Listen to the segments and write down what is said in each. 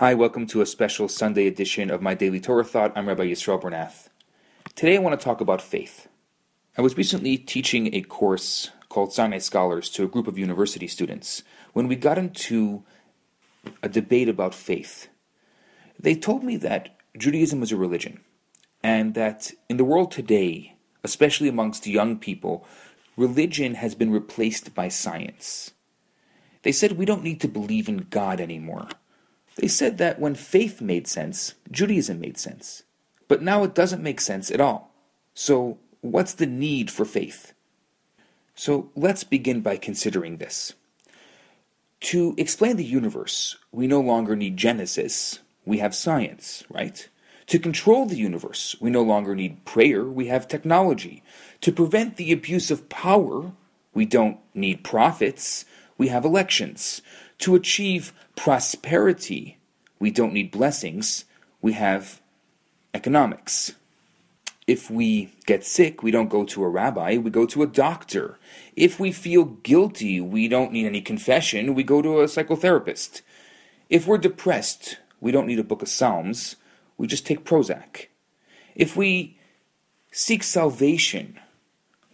Hi, welcome to a special Sunday edition of my Daily Torah Thought. I'm Rabbi Yisroel Bernath. Today I want to talk about faith. I was recently teaching a course called Sinai Scholars to a group of university students when we got into a debate about faith. They told me that Judaism was a religion and that in the world today, especially amongst young people, religion has been replaced by science. They said we don't need to believe in God anymore. They said that when faith made sense, Judaism made sense. But now it doesn't make sense at all. So, what's the need for faith? So, let's begin by considering this. To explain the universe, we no longer need Genesis, we have science, right? To control the universe, we no longer need prayer, we have technology. To prevent the abuse of power, we don't need prophets, we have elections. To achieve prosperity, we don't need blessings, we have economics. If we get sick, we don't go to a rabbi, we go to a doctor. If we feel guilty, we don't need any confession, we go to a psychotherapist. If we're depressed, we don't need a book of Psalms, we just take Prozac. If we seek salvation,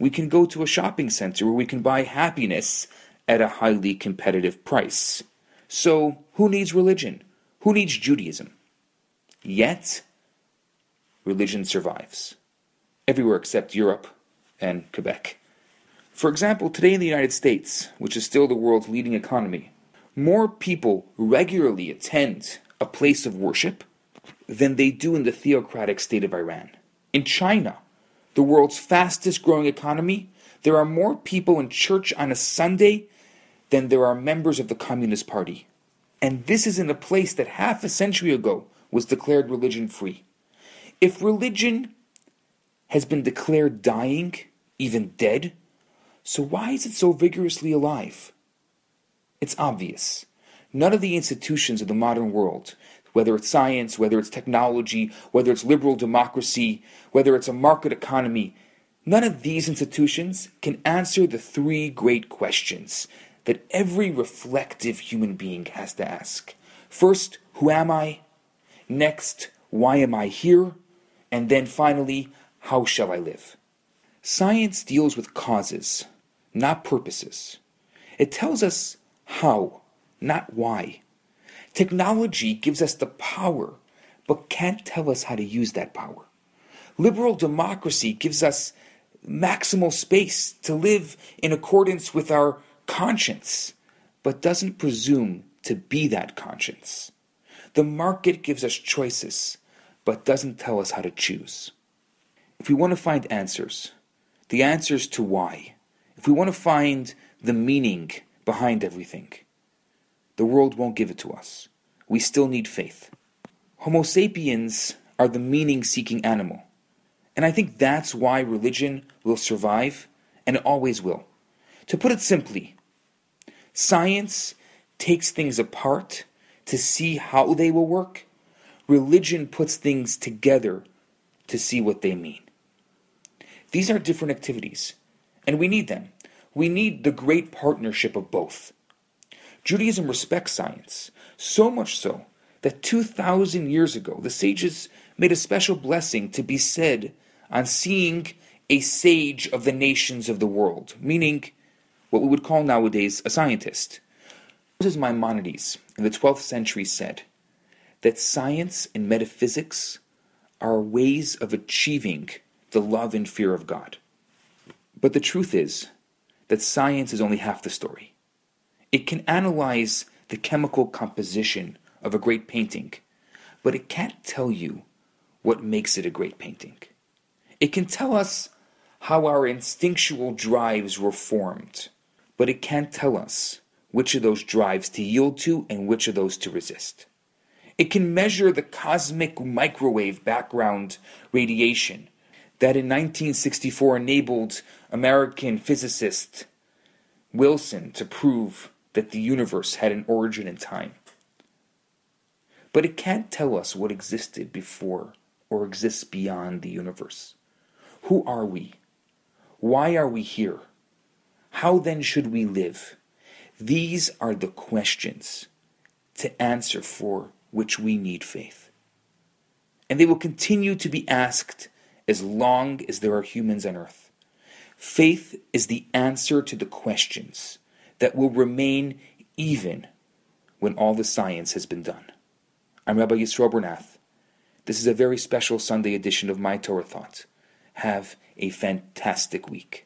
we can go to a shopping center where we can buy happiness at a highly competitive price. So, who needs religion? Who needs Judaism? Yet, religion survives. Everywhere except Europe and Quebec. For example, today in the United States, which is still the world's leading economy, more people regularly attend a place of worship than they do in the theocratic state of Iran. In China, the world's fastest growing economy, there are more people in church on a Sunday than there are members of the Communist Party. And this is in a place that half a century ago was declared religion free. If religion has been declared dying, even dead, so why is it so vigorously alive? It's obvious. None of the institutions of the modern world, whether it's science, whether it's technology, whether it's liberal democracy, whether it's a market economy, none of these institutions can answer the three great questions that every reflective human being has to ask. First, who am I? Next, why am I here? And then finally, how shall I live? Science deals with causes, not purposes. It tells us how, not why. Technology gives us the power, but can't tell us how to use that power. Liberal democracy gives us maximal space to live in accordance with our conscience, but doesn't presume to be that conscience. The market gives us choices, but doesn't tell us how to choose. If we want to find answers, the answers to why, if we want to find the meaning behind everything, the world won't give it to us. We still need faith. Homo sapiens are the meaning seeking animal. And I think that's why religion will survive, and it always will. To put it simply, Science takes things apart to see how they will work. Religion puts things together to see what they mean. These are different activities, and we need them. We need the great partnership of both. Judaism respects science, so much so that 2,000 years ago, the sages made a special blessing to be said on seeing a sage of the nations of the world, meaning what we would call nowadays a scientist. Moses Maimonides in the 12th century said that science and metaphysics are ways of achieving the love and fear of God. But the truth is that science is only half the story. It can analyze the chemical composition of a great painting, but it can't tell you what makes it a great painting. It can tell us how our instinctual drives were formed but it can't tell us which of those drives to yield to and which of those to resist. It can measure the cosmic microwave background radiation that in 1964 enabled American physicist Wilson to prove that the universe had an origin in time. But it can't tell us what existed before or exists beyond the universe. Who are we? Why are we here? How then should we live? These are the questions to answer for which we need faith. And they will continue to be asked as long as there are humans on earth. Faith is the answer to the questions that will remain even when all the science has been done. I'm Rabbi Yisroel Bernath. This is a very special Sunday edition of My Torah Thought. Have a fantastic week.